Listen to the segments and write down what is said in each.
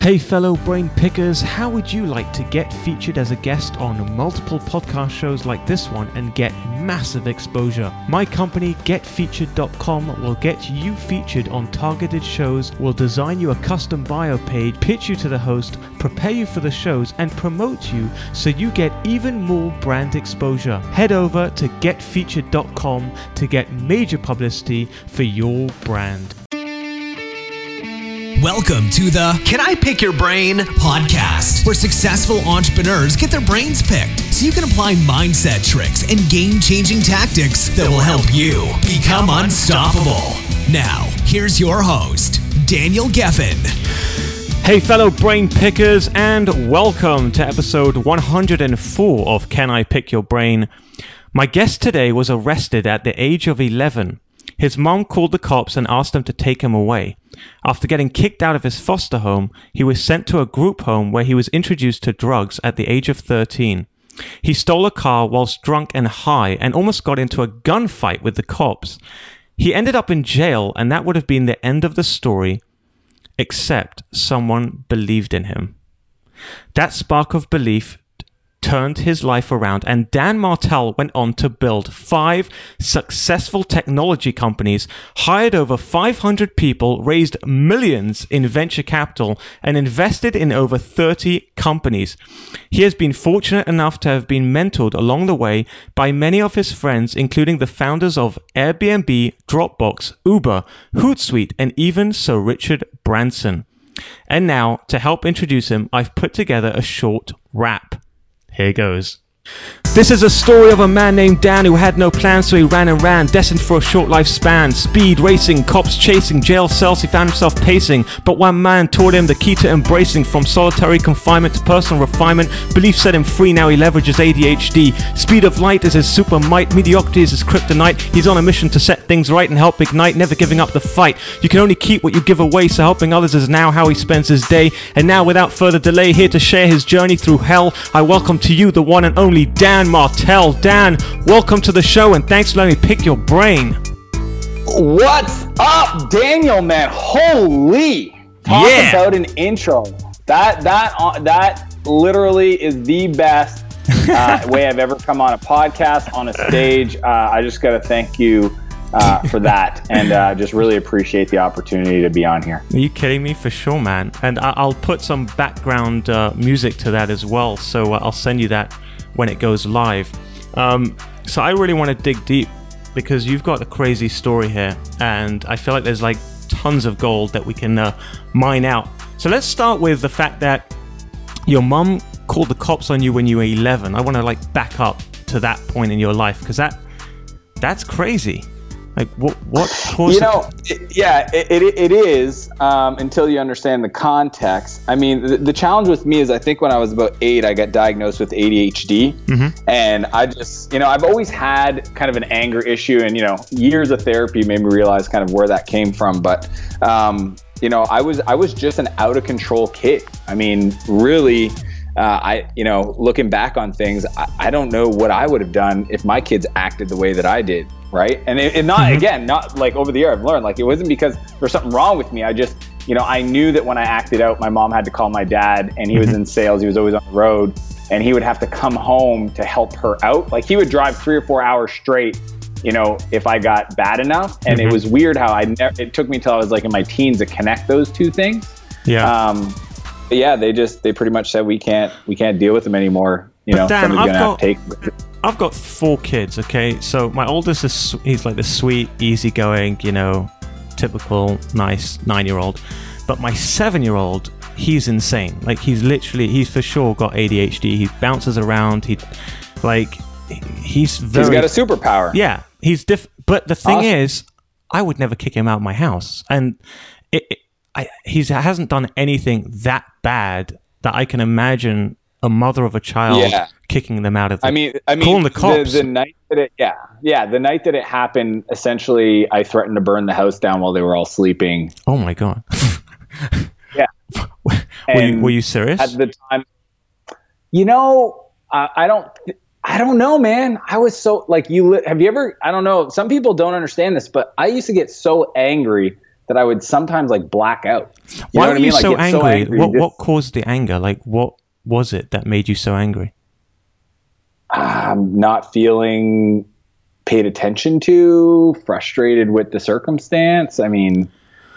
Hey, fellow brain pickers, how would you like to get featured as a guest on multiple podcast shows like this one and get massive exposure? My company, getfeatured.com, will get you featured on targeted shows, will design you a custom bio page, pitch you to the host, prepare you for the shows, and promote you so you get even more brand exposure. Head over to getfeatured.com to get major publicity for your brand. Welcome to the Can I Pick Your Brain podcast, where successful entrepreneurs get their brains picked so you can apply mindset tricks and game changing tactics that will help you become unstoppable. Now, here's your host, Daniel Geffen. Hey, fellow brain pickers, and welcome to episode 104 of Can I Pick Your Brain. My guest today was arrested at the age of 11 his mom called the cops and asked them to take him away. After getting kicked out of his foster home, he was sent to a group home where he was introduced to drugs at the age of 13. He stole a car whilst drunk and high and almost got into a gunfight with the cops. He ended up in jail, and that would have been the end of the story, except someone believed in him. That spark of belief turned his life around, and Dan Martell went on to build five successful technology companies, hired over 500 people, raised millions in venture capital, and invested in over 30 companies. He has been fortunate enough to have been mentored along the way by many of his friends, including the founders of Airbnb, Dropbox, Uber, Hootsuite, and even Sir Richard Branson. And now, to help introduce him, I've put together a short rap. Here goes. This is a story of a man named Dan who had no plans, so he ran and ran, destined for a short lifespan. Speed racing, cops chasing, jail cells, he found himself pacing. But one man taught him the key to embracing from solitary confinement to personal refinement. Belief set him free, now he leverages ADHD. Speed of light is his super might, mediocrity is his kryptonite. He's on a mission to set things right and help ignite, never giving up the fight. You can only keep what you give away, so helping others is now how he spends his day. And now, without further delay, here to share his journey through hell, I welcome to you the one and only Dan Martell. Dan, welcome to the show and thanks for letting me pick your brain. What's up, Daniel, man? Holy! Talk Yeah. about an intro. That that uh, that literally is the best uh, way I've ever come on a podcast, on a stage. Uh, I just got to thank you uh, for that, and uh, just really appreciate the opportunity to be on here. Are you kidding me? For sure, man. And I- I'll put some background uh, music to that as well. So uh, I'll send you that when it goes live. Um, so I really want to dig deep because you've got a crazy story here, and I feel like there's like tons of gold that we can uh, mine out. So let's start with the fact that your mum called the cops on you when you were 11. I want to like back up to that point in your life because that that's crazy. Like what what caused You know, it, yeah, it, it, it is um, until you understand the context. I mean, the, the challenge with me is I think when I was about eight, I got diagnosed with ADHD. And I just, you know, I've always had kind of an anger issue, and, you know, years of therapy made me realize kind of where that came from. But, um, you know, I was I was just an out of control kid. I mean, really, uh, I you know, looking back on things, I, I don't know what I would have done if my kids acted the way that I did. Right, and it, it not again, not like over the year I've learned like it wasn't because there's something wrong with me. I just you know I knew that when I acted out, my mom had to call my dad, and he was in sales. He was always on the road, and he would have to come home to help her out. Like he would drive three or four hours straight you know, if I got bad enough. And it was weird how I never, it took me till I was like in my teens to connect those two things. yeah. Um, yeah, they just, they pretty much said we can't, we can't deal with them anymore. You But know, Dan, I've gonna got- take. I've got four kids, okay? So my oldest is he's like the sweet, easygoing, you know, typical nice 9-year-old. But my 7-year-old, he's insane. Like he's literally he's for sure got ADHD. He bounces around, he like he- he's very He's got a superpower. Yeah, he's diff but the thing Awesome. is I would never kick him out of my house. And it, it I he's hasn't done anything that bad that I can imagine a mother of a child Yeah. kicking them out of the I mean, I mean, calling the cops. The, night that it, yeah, yeah, the night that it happened, essentially, I threatened to burn the house down while they were all sleeping. Oh my god. Yeah. were, you, were you serious? At the time, you know, I, I don't, I don't know, man. I was so like you. Have you ever? I don't know. Some people don't understand this, but I used to get so angry that I would sometimes like black out. You Why were I you mean? Like, so angry? angry, what just- what caused the anger? Like what was it that made you so angry? I'm not feeling paid attention to, frustrated with the circumstance. I mean,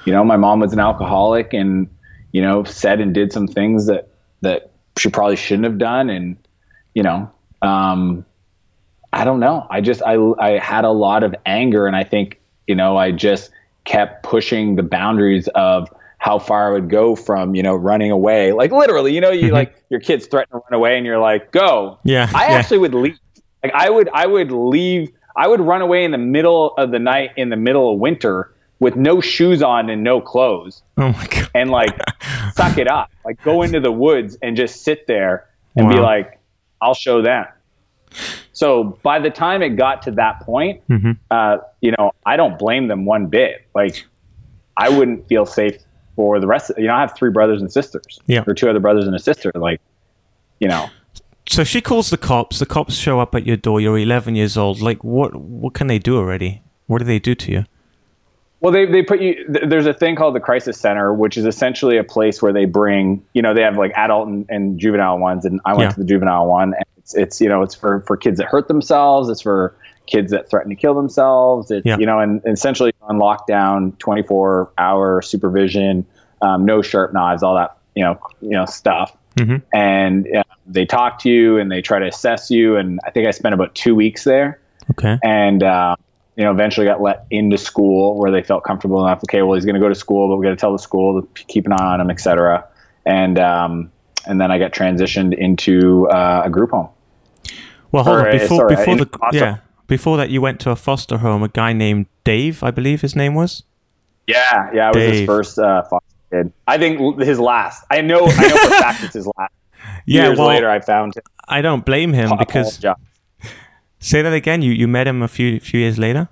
you know, my mom was an alcoholic and, you know, said and did some things that, that she probably shouldn't have done. And, you know, um, I don't know. I just, I, I had a lot of anger and I think, you know, I just kept pushing the boundaries of how far I would go from, you know, running away. Like literally, you know, you mm-hmm. like your kids threaten to run away and you're like, go. Yeah, I yeah. actually would leave. Like I would, I would leave. I would run away in the middle of the night in the middle of winter with no shoes on and no clothes Oh my god! and like suck it up. Like go into the woods and just sit there and be like, I'll show them. So by the time it got to that point, Mhm. uh, you know, I don't blame them one bit. Like I wouldn't feel safe for the rest of you know, I have three brothers and sisters. Yeah. Or two other brothers and a sister. Like, you know, So she calls the cops. The cops show up at your door. You're 11 years old. Like what? What can they do already? What do they do to you? Well, they, they put you. th- There's a thing called the crisis center, which is essentially a place where they bring. You know, they have like adult and, and juvenile ones, and I went Yeah. to the juvenile one, and it's, it's you know it's for for kids that hurt themselves. It's for kids that threaten to kill themselves. It's Yeah. you know, and, and essentially on lockdown, 24 hour supervision, um, no sharp knives, all that you know you know stuff. Mhm. And uh, they talk to you and they try to assess you. And I think I spent about two weeks there Okay. and uh, you know eventually got let into school where they felt comfortable enough okay well he's going to go to school but we got to tell the school to keep an eye on him etc and um, and then i got transitioned into uh, a group home Well, hold Or, on. Before sorry, before the foster- yeah before that, you went to a foster home. A guy named Dave, I believe his name was. yeah yeah i was his first uh, foster kid i think his last i know i know for a fact it's his last Yeah. years well, later i found him I don't blame him because Apologize. Say that again. You you met him a few few years later.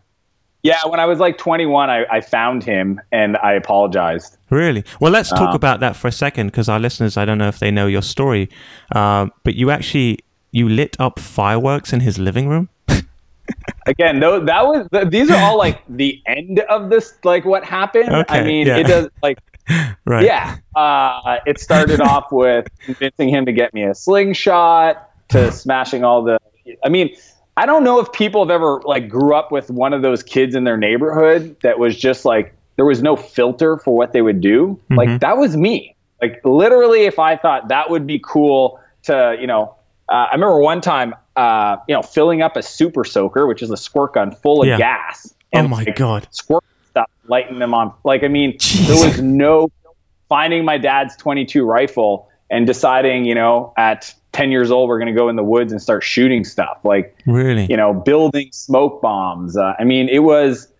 yeah when i was like 21 I, I found him and i apologized Really? Well, let's Uh, talk about that for a second because our listeners, I don't know if they know your story, um, but you actually you lit up fireworks in his living room. again though that was th- these are all like the end of this like what happened Okay, i mean yeah. it does like Right. Yeah. Uh, it started off with convincing him to get me a slingshot, to smashing all the. I mean, I don't know if people have ever like grew up with one of those kids in their neighborhood that was just like there was no filter for what they would do. Like that was me. Like literally, if I thought that would be cool to, you know, uh, I remember one time, uh, you know, filling up a super soaker, which is a squirt gun full of Yeah. gas. Oh my like, god. squirt stuff, lighting them on. Like, I mean, Jeez. there was no finding my dad's 22 rifle and deciding, you know, at 10 years old, we're going to go in the woods and start shooting stuff. Like, Really? you know, building smoke bombs. Uh, I mean, it was,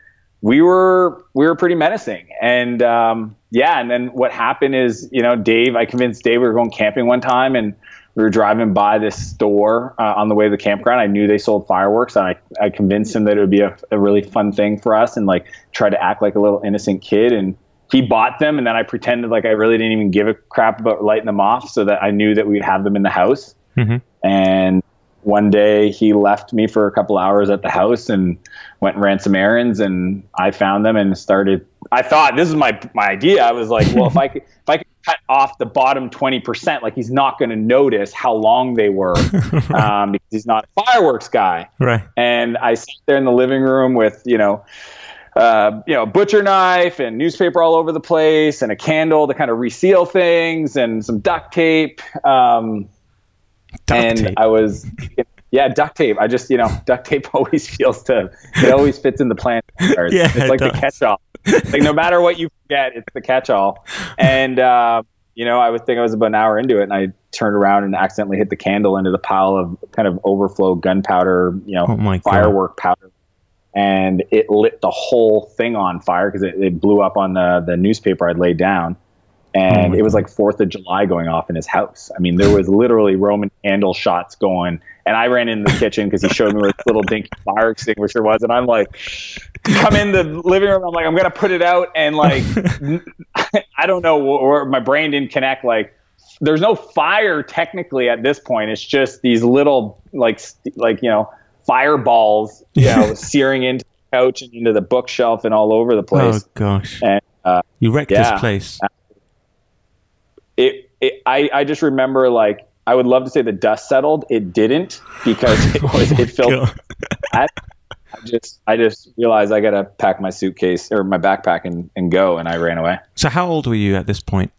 we were, we were pretty menacing. And, um, yeah. And then what happened is, you know, Dave, I convinced Dave we were going camping one time and we were driving by this store uh, on the way to the campground. I knew they sold fireworks, and I, I convinced him that it would be a, a really fun thing for us, and like try to act like a little innocent kid. And he bought them, and then I pretended like I really didn't even give a crap about lighting them off, so that I knew that we'd have them in the house. Mhm. And one day he left me for a couple hours at the house and went and ran some errands, and I found them and started. I thought this is my my idea. I was like, well, if I could if I could cut off the bottom twenty percent, like he's not going to notice how long they were um, because he's not a fireworks guy. Right. And I sat there in the living room with you know. Uh, you know, butcher knife and newspaper all over the place, and a candle to kind of reseal things, and some duct tape. Um, Duct and tape. I was, yeah, duct tape. I just, you know, duct tape always feels to, it always fits in the plan. Yeah, it's it like the catch-all. like no matter what you get, it's the catch-all. And uh, you know, I would think I was about an hour into it, and I turned around and accidentally hit the candle into the pile of kind of overflow gunpowder, you know, Oh firework powder. And it lit the whole thing on fire because it, it blew up on the, the newspaper I'd laid down and Oh it was like Fourth of July going off in his house. I mean, there was literally Roman candle shots going, and I ran into the kitchen because he showed me where this little dinky fire extinguisher was, and I'm like, come in the living room. I'm like, I'm gonna put it out, and like, I don't know, or my brain didn't connect. Like, there's no fire technically at this point. It's just these little like st- like you know fireballs, you know, searing into the couch and into the bookshelf and all over the place Oh gosh. and Uh, you wrecked yeah. this place. it, it I, I just remember like I would love to say the dust settled. It didn't because it was it felt bad. I just I just realized I gotta pack my suitcase or my backpack and, and go and I ran away. So how old were you at this point?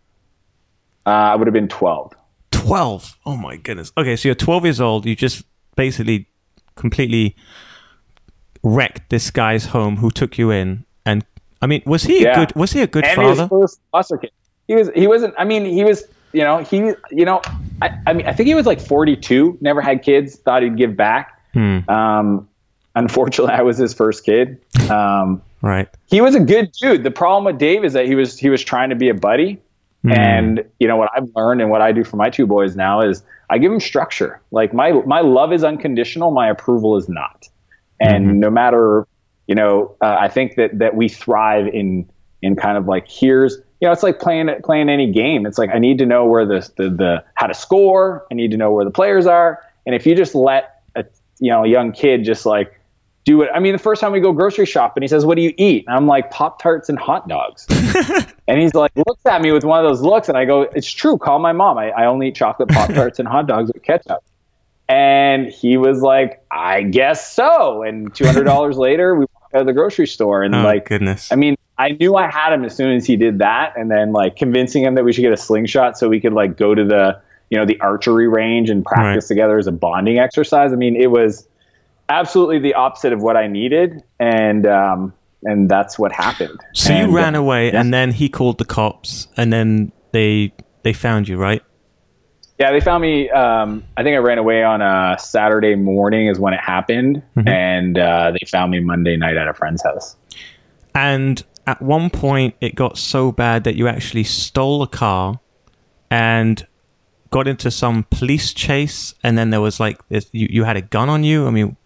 Uh, I would have been twelve. 12. Oh my goodness. Okay, so you're 12 years old. You just basically completely wrecked this guy's home who took you in. And I mean, was he a good was he a good and father? first foster kid. He was he wasn't I mean he was you know he you know I, I mean I think he was like 42 never had kids thought he'd give back Hmm, um unfortunately I was his first kid um right. he was a good dude the problem with Dave is that he was he was trying to be a buddy Hmm. and you know what I've learned and what I do for my two boys now is I give them structure. Like my my love is unconditional. My approval is not. And Mm-hmm. no matter you know uh, I think that that we thrive in in kind of like here's you know it's like playing playing any game. It's like I need to know where the the, the how to score. I need to know where the players are. And if you just let a you know a young kid just like do it. I mean the first time we go grocery shopping he says what do you eat? And I'm like pop tarts and hot dogs. And he's like looks at me with one of those looks and I go it's true. Call my mom. I, I only eat chocolate pop tarts and hot dogs with ketchup. And he was like I guess so. And $200 later we walked out of the grocery store and Oh like goodness. I mean, I knew I had him as soon as he did that, and then like convincing him that we should get a slingshot so we could like go to the you know the archery range and practice Right. together as a bonding exercise. I mean, it was absolutely the opposite of what I needed, and um, and that's what happened. so And, you ran uh, away and then he called the cops and then they they found you, right? Yeah, they found me. Um, I think I ran away on a Saturday morning is when it happened, Mm-hmm. and uh, they found me Monday night at a friend's house. And at one point, it got so bad that you actually stole a car and got into some police chase. And then there was like this, you, you had a gun on you. I mean,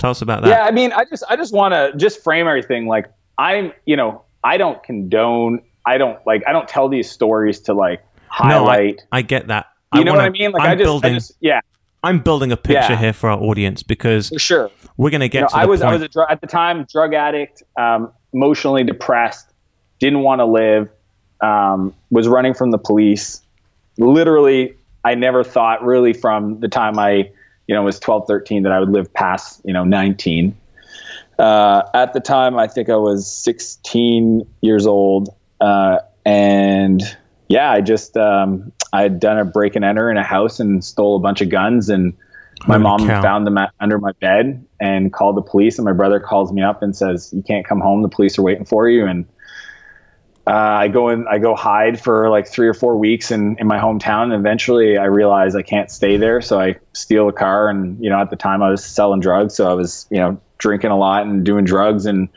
tell us about that. Yeah, I mean, I just I just want to just frame everything like I'm, you know, I don't condone, I don't like, I don't tell these stories to like highlight. no, I. I get that. you know wanna- what I mean? Like I'm I just, building, I just, yeah, I'm building a picture Yeah. here for our audience because for sure. we're going to get You know, to the I was point. I was a dr- at the time drug addict, um, emotionally depressed, didn't want to live, um, was running from the police. Literally, I never thought really from the time I, you know, was 12, 13 that I would live past, you know, 19. Uh, at the time, I think I was 16 years old, uh, and yeah, I just um, I had done a break and enter in a house and stole a bunch of guns, and my Holy mom cow. found them at, under my bed and called the police. And my brother calls me up and says, "You can't come home. The police are waiting for you." And uh, I go in, I go hide for like three or four weeks in, in my hometown. And eventually, I realize I can't stay there, so I steal a car. And you know, at the time, I was selling drugs, so I was you know drinking a lot and doing drugs, and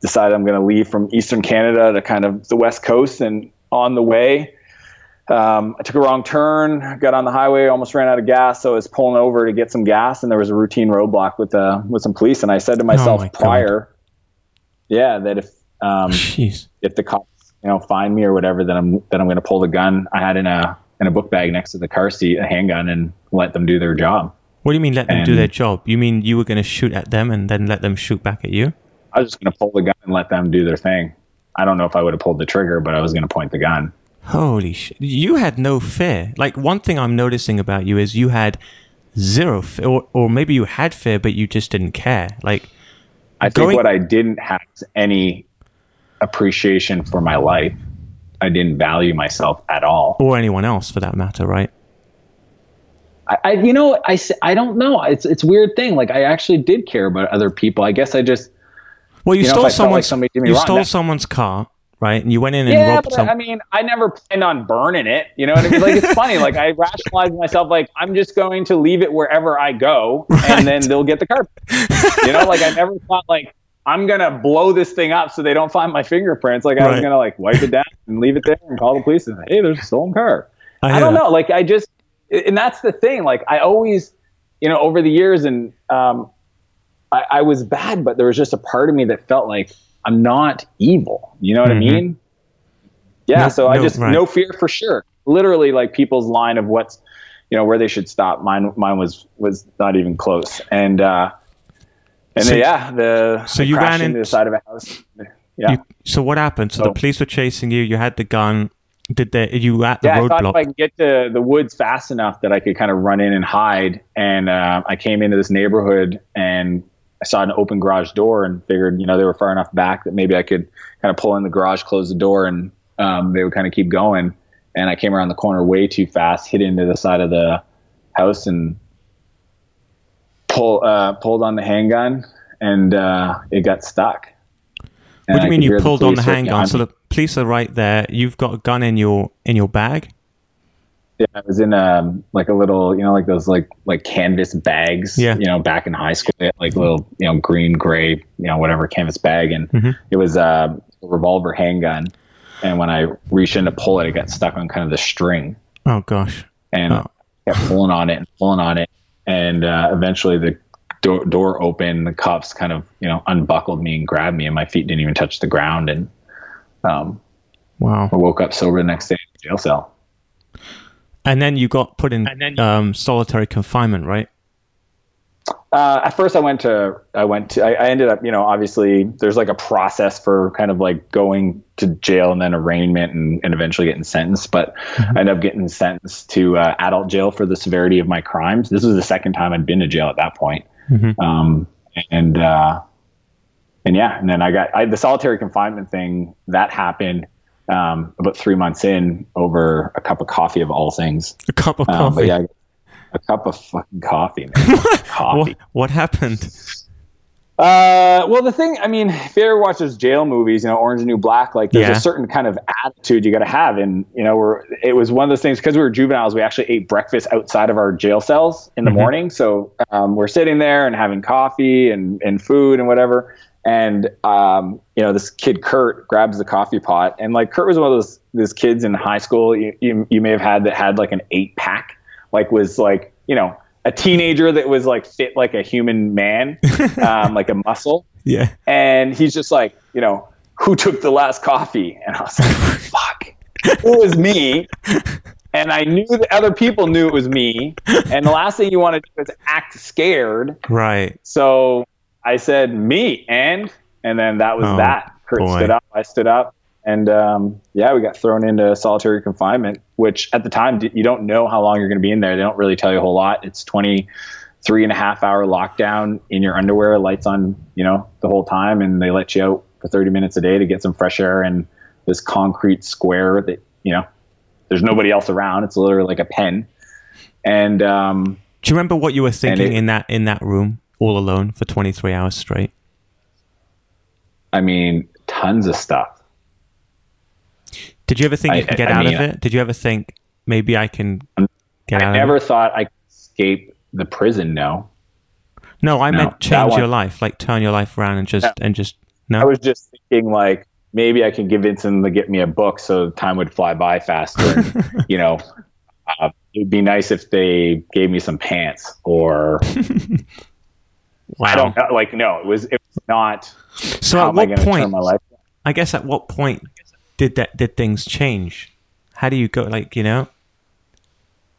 decided I'm going to leave from Eastern Canada to kind of the West Coast. And on the way, um, I took a wrong turn, got on the highway, almost ran out of gas. So I was pulling over to get some gas, and there was a routine roadblock with uh, with some police. And I said to myself Oh my God. prior, yeah, that if um, if the cops you know find me or whatever, then I'm that I'm going to pull the gun I had in a in a book bag next to the car seat, a handgun, and let them do their job. What do you mean let them do their job? You mean you were going to shoot at them and then let them shoot back at you? I was just going to pull the gun and let them do their thing. I don't know if I would have pulled the trigger, but I was going to point the gun. Holy shit. You had no fear. Like, one thing I'm noticing about you is you had zero fear, or, or maybe you had fear, but you just didn't care. Like, I think Going- what I didn't have is any appreciation for my life. I didn't value myself at all. or anyone else for that matter, right? I, I you know, I, I don't know. It's it's a weird thing. Like I actually did care about other people. I guess I just Well, you, You stole if I felt like someone's somebody you stole that- someone's car, right? And you went in and yeah. robbed some. I mean, I never planned on burning it. You know what I mean? Like it's funny. Like I rationalized myself. Like I'm just going to leave it wherever I go, and then they'll get the car. you know, like I never thought like. I'm gonna blow this thing up so they don't find my fingerprints. Like I was Right. gonna like wipe it down and leave it there and call the police and say, hey, there's a stolen car. I I, don't know. Like I just, and that's the thing. Like I always, you know, over the years, and um, I, I was bad, but there was just a part of me that felt like I'm not evil. You know what Mhm. I mean? Yeah. No- so I no, just right. no fear for sure. Literally, like people's line of what's, you know, where they should stop. Mine, mine was was not even close. And uh, and So- then, yeah, the so you ran into the side of a house. yeah. You, so what happened? So, So- the police were chasing you. You had the gun. Did they? You at the yeah, I thought if? I could get to the woods fast enough that I could kind of run in and hide. And uh, I came into this neighborhood and I saw an open garage door and figured, you know, they were far enough back that maybe I could kind of pull in the garage, close the door, and um, they would kind of keep going. And I came around the corner way too fast, hit into the side of the house, and pull uh, pulled on the handgun, and uh, it got stuck. And what do I you mean you hear the pulled on the handgun? So the police are right there. You've got a gun in your in your bag. Yeah, I was in um like a little, you know, like those like like canvas bags. Yeah. You know, back in high school, they had, like little, you know, green, gray, you know, whatever canvas bag, and Mhm. it was uh, a revolver handgun. And when I reached in to pull it, it got stuck on kind of the string, Oh gosh. and Oh. kept pulling on it and pulling on it, and uh, eventually the door, door opened. The cops kind of, you know, unbuckled me and grabbed me, and my feet didn't even touch the ground, and um, Wow. I woke up sober the next day in a jail cell. And then you got put in um, solitary confinement, right? Uh, at first, I went to I went to I, I ended up you know obviously there's like a process for kind of like going to jail and then arraignment and, and eventually getting sentenced. But I ended up getting sentenced to uh, adult jail for the severity of my crimes. This was the second time I'd been to jail at that point. Mhm. Um, and uh, and yeah, and then I got I, the solitary confinement thing that happened um, about three months in over a cup of coffee of all things. A cup of Um, coffee. yeah, a cup of fucking coffee, man. coffee. what, what happened? Uh, well, the thing, I mean, if you ever watch those jail movies, you know, Orange and New Black, like there's Yeah. a certain kind of attitude you got to have. And, you know, we're, it was one of those things because we were juveniles, we actually ate breakfast outside of our jail cells in the Mhm. morning. So um, we're sitting there and having coffee and, and food and whatever. And, um, you know, this kid, Kurt, grabs the coffee pot. And like Kurt was one of those, those kids in high school you, you, you may have had that had like an eight pack, like was like, you know, a teenager that was like fit like a human man, um, like a muscle. Yeah. And he's just like, you know, who took the last coffee? And I was like, fuck, it was me. And I knew that other people knew it was me. And the last thing you want to do is act scared. Right. So I said, me. And, and then that was Oh, that. Kurt boy. stood up. I stood up. And um, yeah, we got thrown into solitary confinement, which at the time you don't know how long you're going to be in there. They don't really tell you a whole lot. It's 23 and a half hour lockdown in your underwear, lights on, you know, the whole time. And they let you out for 30 minutes a day to get some fresh air in this concrete square that, you know, there's nobody else around. It's literally like a pen. And um, Do you remember what you were thinking it- in that in that room all alone for 23 hours straight? I mean, tons of stuff. Did you ever think I- you could get I out mean, of it? Did you ever think maybe I can get out I never thought I could escape the prison. No, No, I No, meant change your life, like turn your life around and just No. and just no. I was just thinking like maybe I could convince them to get me a book so time would fly by faster. And, you know, uh, it'd be nice if they gave me some pants or wow. I don't. Like no, it was it was not. so at what going to turn point? my life? I guess at what point did that did things change? How do you go? Like you know?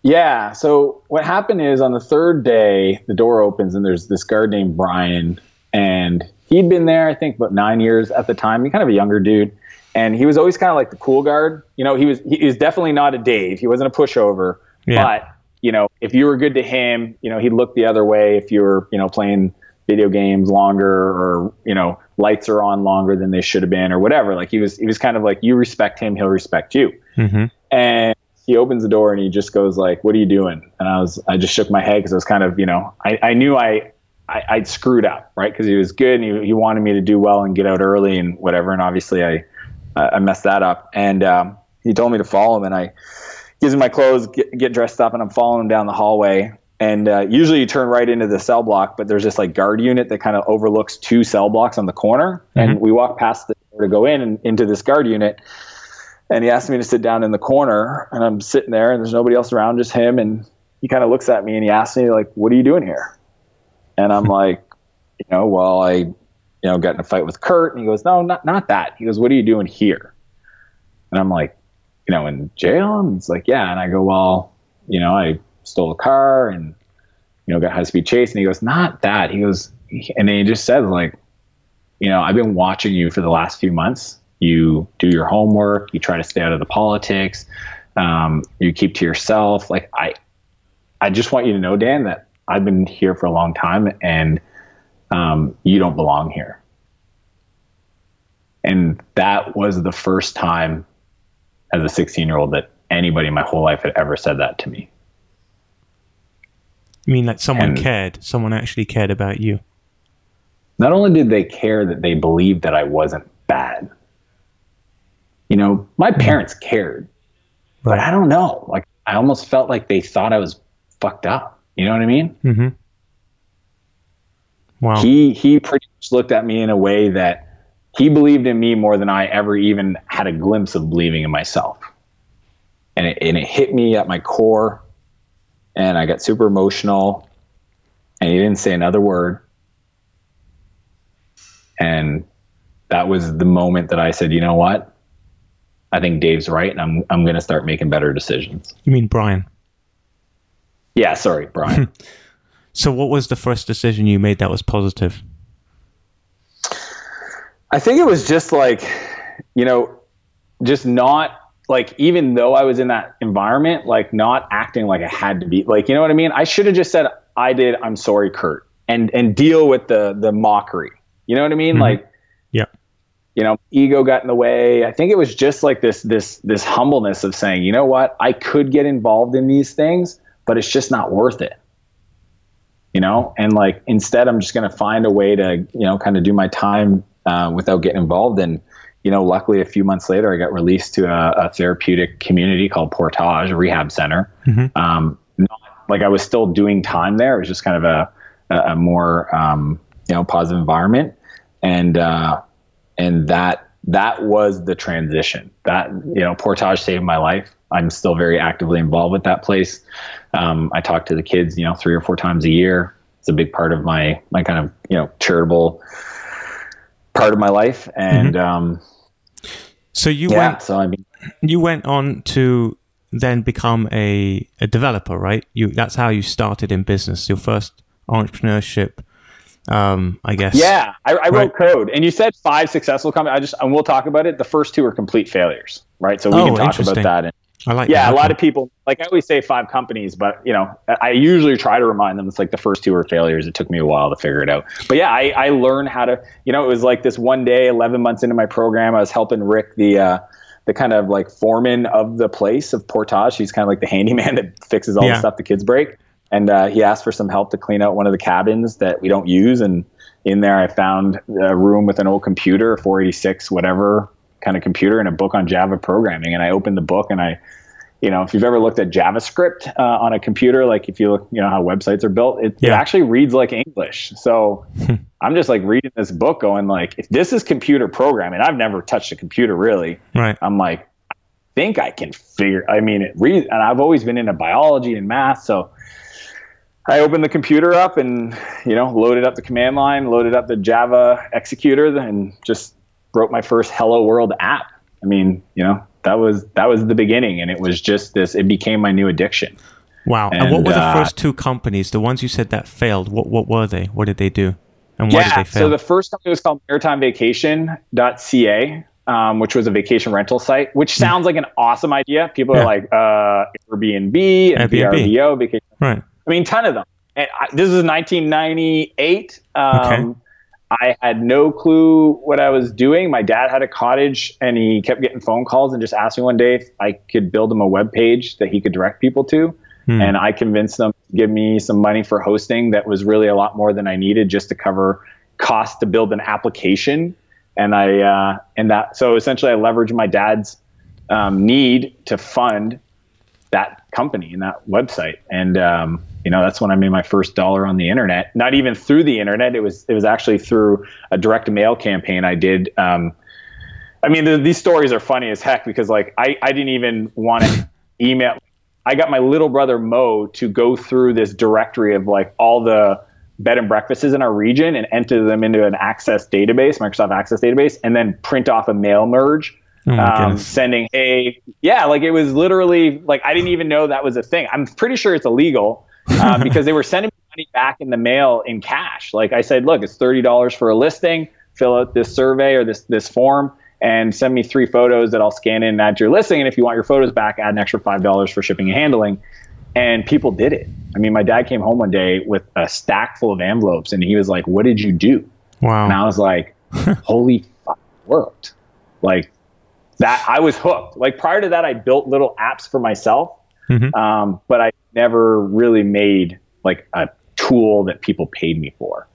Yeah. So what happened is on the third day, the door opens and there's this guard named Brian, and he'd been there I think about nine years at the time. He kind of a younger dude, and he was always kind of like the cool guard. You know, he was he was definitely not a Dave. He wasn't a pushover, Yeah. but you know, if you were good to him, you know, he'd look the other way if you were you know playing video games longer or you know lights are on longer than they should have been or whatever. Like he was he was kind of like you respect him he'll respect you. Hmm and he opens the door and he just goes like what are you doing? And i was i just shook my head because i was kind of you know i, I knew I, I i'd screwed up right? Because he was good and he, he wanted me to do well and get out early and whatever. And obviously i i messed that up. And um, he told me to follow him and i gives me my clothes get, get dressed up and i'm following him down the hallway and uh, usually you turn right into the cell block but there's this like guard unit that kind of overlooks two cell blocks on the corner. And we walk past the door to go in and into this guard unit. And he asked me to sit down in the corner and i'm sitting there and there's nobody else around just him. And he kind of looks at me and he asks me like what are you doing here? And i'm like you know well i you know got in a fight with kurt. And he goes no not, not that. He goes what are you doing here? And i'm like you know in jail? And he's like yeah. And i go well you know i stole a car and you know got high speed chase and he goes not that he goes and then he just says like you know, I've been watching you for the last few months. You do your homework, you try to stay out of the politics, um, you keep to yourself. Like I, I just want you to know, Dan, that I've been here for a long time, and um, you don't belong here. And that was the first time as a 16 year old that anybody in my whole life had ever said that to me. You mean like someone and cared? Someone actually cared about you? Not only did they care that they believed that I wasn't bad, you know, my mm-hmm. parents cared, right. but I don't know. Like, I almost felt like they thought I was fucked up. You know what I mean? Mm-hmm. Wow. He he pretty much looked at me in a way that he believed in me more than I ever even had a glimpse of believing in myself. And it, and it hit me at my core and I got super emotional and he didn't say another word. And that was the moment that I said, you know what? I think Dave's right and I'm I'm gonna start making better decisions. You mean Brian? Yeah, sorry, Brian. so what was the first decision you made that was positive? I think it was just like, you know, just not like even though I was in that environment, like not acting like I had to be like, you know what I mean? I should have just said I did, I'm sorry, Kurt, and and deal with the the mockery. You know what I mean? Mm-hmm. Like Yeah. You know, ego got in the way. I think it was just like this this this humbleness of saying, you know what, I could get involved in these things, but it's just not worth it. You know, and like instead I'm just gonna find a way to, you know, kind of do my time uh, without getting involved. And you know, luckily, a few months later, I got released to a, a therapeutic community called Portage, rehab center. Mm-hmm. Um, not, like I was still doing time there. It was just kind of a, a, a more um, you know positive environment, and uh, and that that was the transition. That you know, Portage saved my life. I'm still very actively involved with that place. Um, I talk to the kids, you know, three or four times a year. It's a big part of my my kind of you know charitable part of my life. And mm-hmm. So you yeah, went. So I mean, you went on to then become a, a developer, right? You that's how you started in business. Your first entrepreneurship, um, I guess. Yeah, I, I wrote code, and you said five successful companies. I just and we'll talk about it. The first two are complete failures, right? So we oh, can talk about that. I like. Yeah, that. a lot of people like I always say five companies, but you know, I usually try to remind them it's like the first two are failures. It took me a while to figure it out, but yeah, I, I learned how to. You know, it was like this one day, eleven months into my program, I was helping Rick the. Uh, the kind of like foreman of the place of Portage. He's kind of like the handyman that fixes all yeah. the stuff the kids break. And uh, he asked for some help to clean out one of the cabins that we don't use. And in there, I found a room with an old computer, 486, whatever kind of computer, and a book on Java programming. And I opened the book and I you know, if you've ever looked at JavaScript uh, on a computer, like if you look, you know, how websites are built, it, yeah. it actually reads like English. So I'm just like reading this book going like, if this is computer programming, I've never touched a computer really. Right. I'm like, I think I can figure, I mean, it reads, and I've always been into biology and math. So I opened the computer up and, you know, loaded up the command line, loaded up the Java executor and just wrote my first hello world app. I mean, you know, that was that was the beginning, and it was just this. It became my new addiction. Wow! And, and what were the uh, first two companies? The ones you said that failed. What what were they? What did they do? And why yeah, did they fail? So the first company was called MaritimeVacation.ca, um, which was a vacation rental site. Which hmm. sounds like an awesome idea. People yeah. are like uh, Airbnb and Airbnb. VRBO. Vacation. Right. I mean, ton of them. And I, this is 1998. Um, okay I had no clue what I was doing. My dad had a cottage and he kept getting phone calls and just asked me one day if I could build him a web page that he could direct people to. Hmm. And I convinced them to give me some money for hosting that was really a lot more than I needed just to cover cost to build an application. And I, uh, and that, so essentially I leveraged my dad's um, need to fund that company and that website. And, um, you know that's when i made my first dollar on the internet. Not even through the internet. It was it was actually through a direct mail campaign i did um, i mean the, these stories are funny as heck because like i, I didn't even want to email. I got my little brother mo to go through this directory of like all the bed and breakfasts in our region and enter them into an access database microsoft access database and then print off a mail merge Oh um, sending a yeah like it was literally like i didn't even know that was a thing. I'm pretty sure it's illegal uh, because they were sending me money back in the mail in cash. Like I said, look, it's thirty dollars for a listing, fill out this survey or this this form and send me three photos that I'll scan in and add to your listing. And if you want your photos back, add an extra five dollars for shipping and handling. And people did it. I mean, my dad came home one day with a stack full of envelopes, and he was like, "What did you do?" Wow. And I was like, "Holy fuck, worked!" Like that, I was hooked. Like prior to that, I built little apps for myself, Mhm. um, but I never really made like a tool that people paid me for.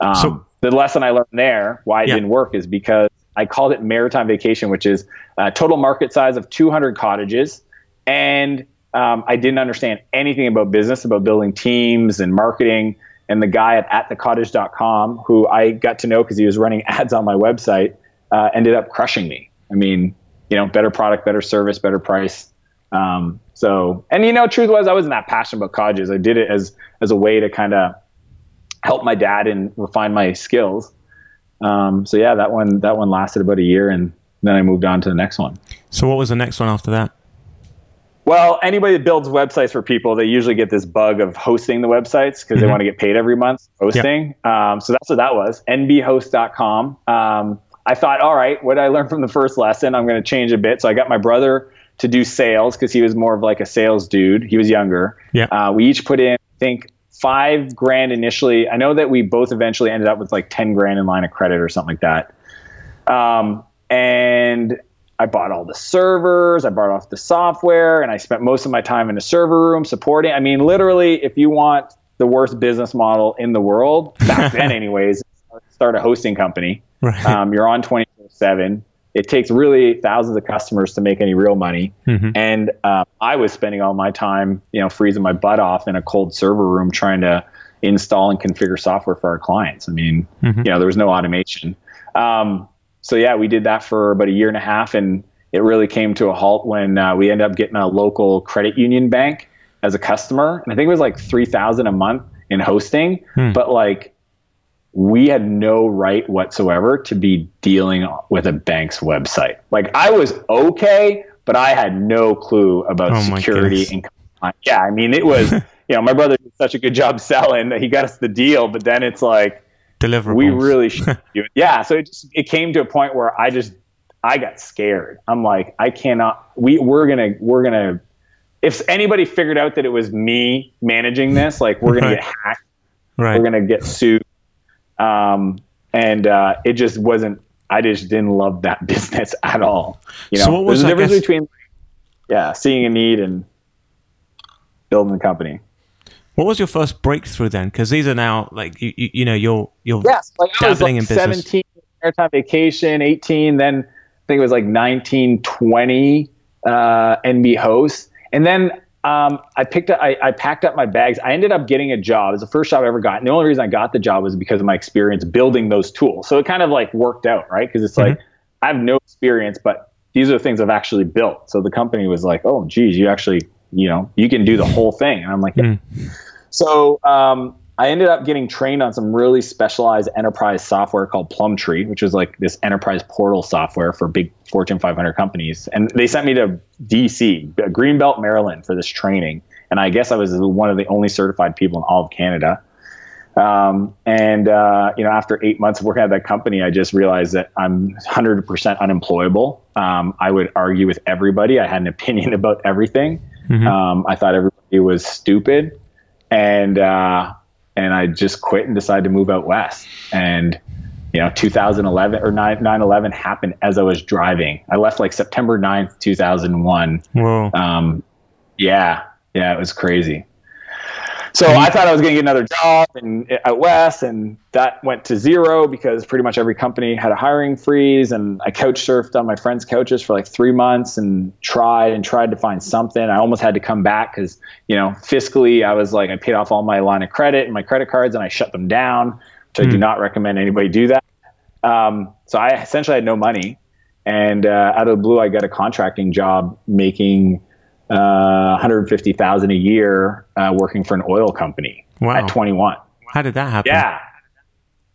Um, So- the lesson I learned there, why it Yeah. didn't work, is because I called it maritime vacation, which is a total market size of 200 cottages, and um, I didn't understand anything about business, about building teams and marketing. And the guy at atthecottage.com, who I got to know because he was running ads on my website, uh, ended up crushing me. I mean, you know, better product, better service, better price. Um, so, and you know, truth was, I wasn't that passionate about cottages. I did it as as a way to kind of help my dad and refine my skills. Um, so yeah, that one that one lasted about a year, and then I moved on to the next one. So what was the next one after that? Well, anybody that builds websites for people, they usually get this bug of hosting the websites because they Mhm. want to get paid every month hosting. Um, so that's what that was. nbhost.com. Um, I thought, all right, what did I learn from the first lesson? I'm going to change a bit. So I got my brother to do sales because he was more of like a sales dude. He was younger. Yeah. Uh, we each put in, I think, five grand initially. I know that we both eventually ended up with like 10 grand in line of credit or something like that. Um, and I bought all the servers, I bought off the software, and I spent most of my time in the server room supporting. I mean, literally, if you want the worst business model in the world, back then, anyways, start a hosting company. Right. Um, you're on 24 7. It takes really thousands of customers to make any real money. Mhm. And um, I was spending all my time, you know, freezing my butt off in a cold server room trying to install and configure software for our clients. I mean, Mhm. you know, there was no automation. Um, so yeah, we did that for about a year and a half, and it really came to a halt when uh, we ended up getting a local credit union bank as a customer, and I think it was like three thousand a month in hosting, Hmm. but like we had no right whatsoever to be dealing with a bank's website. Like I was okay, but I had no clue about Oh security and compliance. Yeah, I mean it was, you know, my brother did such a good job selling that he got us the deal, but then it's like Deliverables. we really should do it. Yeah, so it just it came to a point where I just I got scared. I'm like, I cannot. We we're gonna we're gonna. If anybody figured out that it was me managing this, like we're gonna Right. get hacked, right. we're gonna get sued. Um, and uh, it just wasn't. I just didn't love that business at all. You know, So what was, I difference guess- between, yeah, seeing a need and building a company. What was your first breakthrough then? Because these are now like you, you, you know you're you're Yes, like I was Dabbling like in business. 17 maritime vacation, 18, then I think it was like 19, 20 uh, NB hosts. And then um, I picked up, I, I packed up my bags. I ended up getting a job. It was the first job I ever got. And the only reason I got the job was because of my experience building those tools. So it kind of like worked out, right? Because it's like I have no experience, but these are the things I've actually built. So the company was like, oh, geez, you actually, you know, you can do the whole thing. And I'm like, yeah. Mm. So um, I ended up getting trained on some really specialized enterprise software called Plumtree, which was like this enterprise portal software for big Fortune 500 companies. And they sent me to DC, Greenbelt, Maryland, for this training. And I guess I was one of the only certified people in all of Canada. Um, and uh, you know, after eight months of working at that company, I just realized that I'm 100% unemployable. Um, I would argue with everybody. I had an opinion about everything. Mhm. Um, I thought everybody was stupid, and uh, and I just quit and decided to move out west. And you know, 2011 or 9 11 happened as I was driving. I left like September 9th, 2001. Whoa. Um, yeah, yeah, it was crazy. So I thought I was going to get another job in, out west, and that went to zero because pretty much every company had a hiring freeze. And I couch surfed on my friends' couches for like three months and tried and tried to find something. I almost had to come back because you know fiscally I was like I paid off all my line of credit and my credit cards, and I shut them down, which I do not recommend anybody do that. Um, so I essentially had no money, and uh, out of the blue, I got a contracting job making uh, 150,000 a year uh, working for an oil company Wow. at 21. How did that happen? Yeah.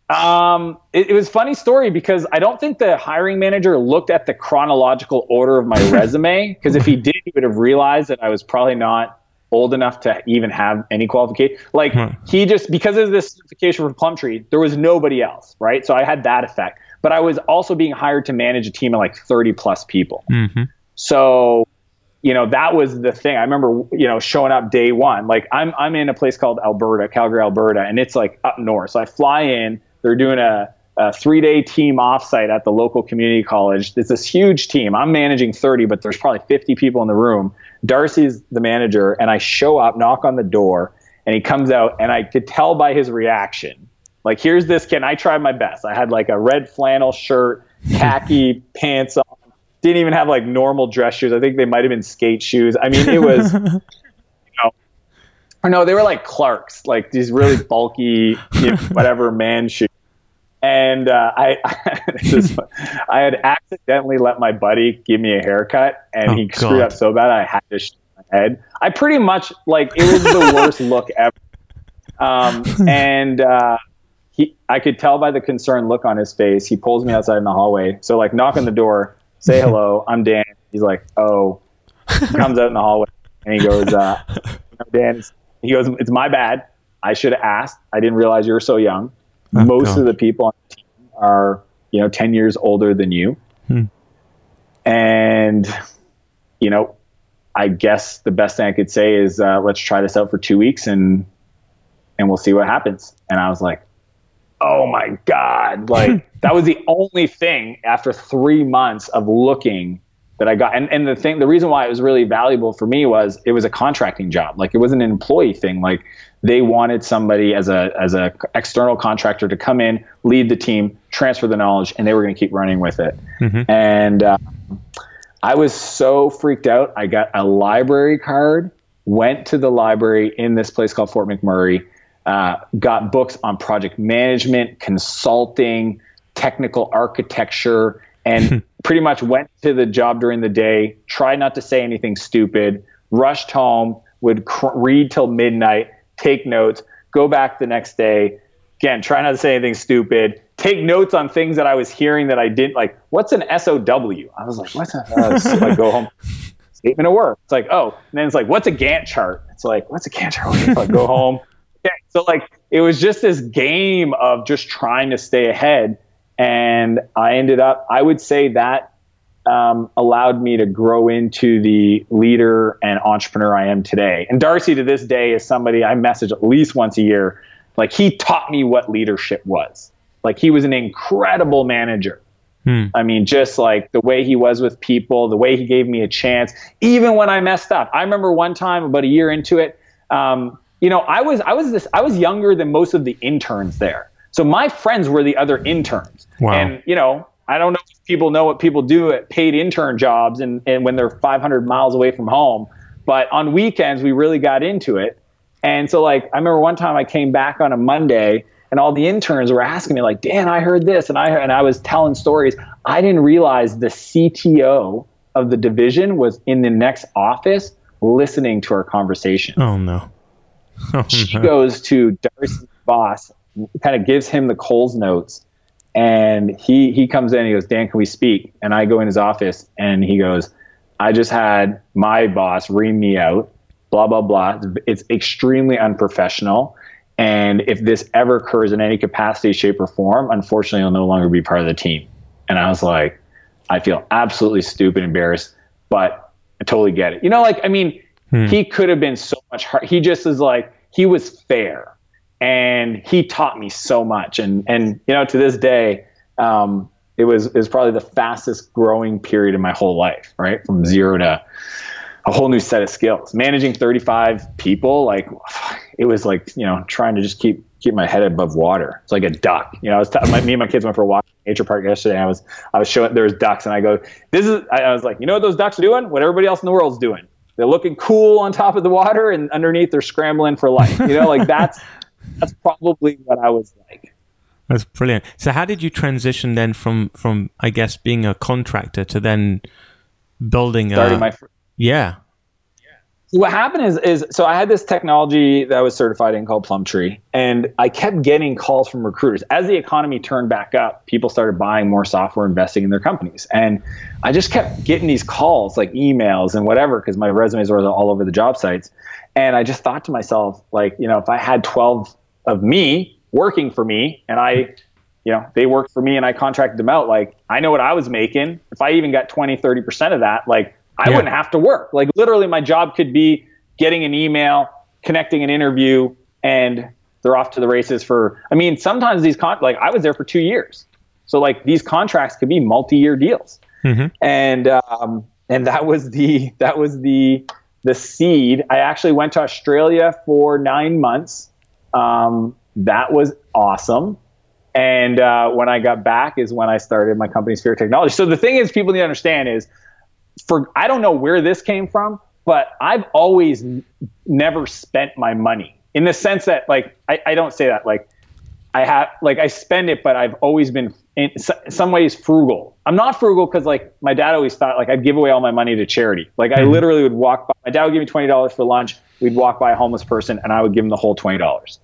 Um, it, it was a funny story because I don't think the hiring manager looked at the chronological order of my resume because if he did, he would have realized that I was probably not old enough to even have any qualification. Like Right. he just because of this certification for Plumtree, there was nobody else, right? So I had that effect. But I was also being hired to manage a team of like 30 plus people. hmm So, you know, that was the thing. I remember, you know, showing up day one. Like I'm I'm in a place called Alberta, Calgary, Alberta, and it's like up north. So I fly in. They're doing a, a three day team offsite at the local community college. It's this huge team. I'm managing 30, but there's probably 50 people in the room. Darcy's the manager, and I show up, knock on the door, and he comes out, and I could tell by his reaction. Like, here's this kid. I tried my best. I had like a red flannel shirt, khaki pants on didn't even have like normal dress shoes. I think they might have been skate shoes. I mean, it was, you know, or no, they were like Clarks, like these really bulky, you know, whatever man shoes. And uh, I, is. I had accidentally let my buddy give me a haircut, and Oh, he screwed God. up so bad I had to shave my head. I pretty much like it was the worst look ever. Um, and uh, he, I could tell by the concerned look on his face. He pulls me outside in the hallway. So like, knock on the door, say hello. I'm Dan. He's like, oh, He comes out in the hallway, and he goes, uh, Dan. He goes, it's my bad. I should have asked. I didn't realize you were so young. Oh, Most of the people on the team are, you know, ten years older than you, Hmm. and you know, I guess the best thing I could say is uh, let's try this out for two weeks and and we'll see what happens. And I was like, oh my god, like that was the only thing after three months of looking that I got. And and the thing, the reason why it was really valuable for me was it was a contracting job. Like it wasn't an employee thing. Like they wanted somebody as a as a external contractor to come in, lead the team, transfer the knowledge, and they were going to keep running with it. And uh, I was so freaked out. I got a library card, went to the library in this place called Fort McMurray, uh, got books on project management, consulting, technical architecture, and pretty much went to the job during the day, tried not to say anything stupid, rushed home, would cr- read till midnight, take notes, go back the next day. Again, try not to say anything stupid. Take notes on things that I was hearing that I didn't like. What's an SOW? I was like, what's a uh, like go home statement of work? It's like, oh, and then it's like, what's a Gantt chart? It's like, what's a Gantt chart? Like, go home. Okay, so like it was just this game of just trying to stay ahead, and I ended up. I would say that um, allowed me to grow into the leader and entrepreneur I am today. And Darcy, to this day, is somebody I message at least once a year. Like he taught me what leadership was. Like he was an incredible manager. I mean, just like the way he was with people, the way he gave me a chance, even when I messed up. I remember one time, about a year into it, um, you know, I was I was this I was younger than most of the interns there. So my friends were the other interns. Wow. And you know, I don't know if people know what people do at paid intern jobs and, and when they're 500 miles away from home. But on weekends, we really got into it. And so, like, I remember one time I came back on a Monday and all the interns were asking me, like, Dan, I heard this. And I, heard, and I was telling stories. I didn't realize the CTO of the division was in the next office listening to our conversation Oh no. Oh, she no. goes to Darcy's boss, kind of gives him the Coles notes, and he he comes in. He goes, Dan, can we speak? And I go in his office, and he goes, I just had my boss ream me out. Blah blah blah. It's extremely unprofessional. And if this ever occurs in any capacity, shape, or form, unfortunately, I'll no longer be part of the team. And I was like, I feel absolutely stupid, and embarrassed, but I totally get it. You know, like I mean, he could have been so much hard. He just is like he was fair, and he taught me so much. And and you know, to this day, um, it was it was probably the fastest growing period in my whole life. Right from zero to a whole new set of skills. Managing 35 people, like it was like you know trying to just keep keep my head above water. It's like a duck. You know, I was t- my, me and my kids went for a walk in nature park yesterday. And I was I was showing there was ducks, and I go, this is. I, I was like, you know what those ducks are doing? What everybody else in the world's doing. They're looking cool on top of the water, and underneath they're scrambling for life. You know, like that's that's probably what I was like. That's brilliant. So how did you transition then from from I guess being a contractor to then building Starting a my fir- yeah. What happened is is so I had this technology that I was certified in called Plumtree, and I kept getting calls from recruiters. As the economy turned back up, people started buying more software, investing in their companies, and I just kept getting these calls, like emails and whatever, because my resumes were all over the job sites. And I just thought to myself, like, you know, if I had 12 of me working for me, and I, you know, they worked for me, and I contracted them out, like, I know what I was making. If I even got 20, 30 percent of that, like I yeah. wouldn't have to work. Like literally, my job could be getting an email, connecting an interview, and they're off to the races for. I mean, sometimes these con like I was there for two years, so like these contracts could be multi-year deals, mm-hmm. and um, and that was the that was the the seed. I actually went to Australia for nine months. Um, that was awesome. And uh, when I got back is when I started my company, Spheric Technology. So the thing is, people need to understand is for I don't know where this came from, but I've always n- never spent my money in the sense that like I, I don't say that like I have like I spend it, but I've always been in some ways frugal. I'm not frugal because like my dad always thought like I'd give away all my money to charity. Like I mm-hmm. literally would walk by. My dad would give me twenty dollars for lunch. We'd walk by a homeless person and I would give him the whole twenty dollars.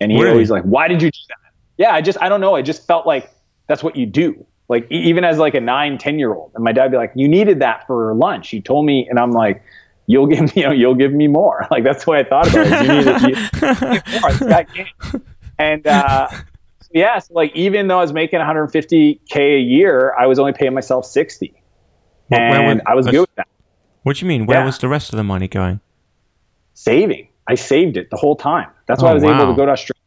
And he really? always like, why did you do that? Yeah, I just I don't know. I just felt like that's what you do like even as like a nine, 10 year old. And my dad be like, you needed that for lunch. You told me, and I'm like, you'll give me, you know, you'll give me more. Like that's the way I thought about it. You needed, you, more. that. And uh, yeah, so like even though I was making 150k a year, I was only paying myself 60, well, and I was good with that. What do you mean? Where yeah. was the rest of the money going? Saving. I saved it the whole time. That's why oh, I was wow. able to go to Australia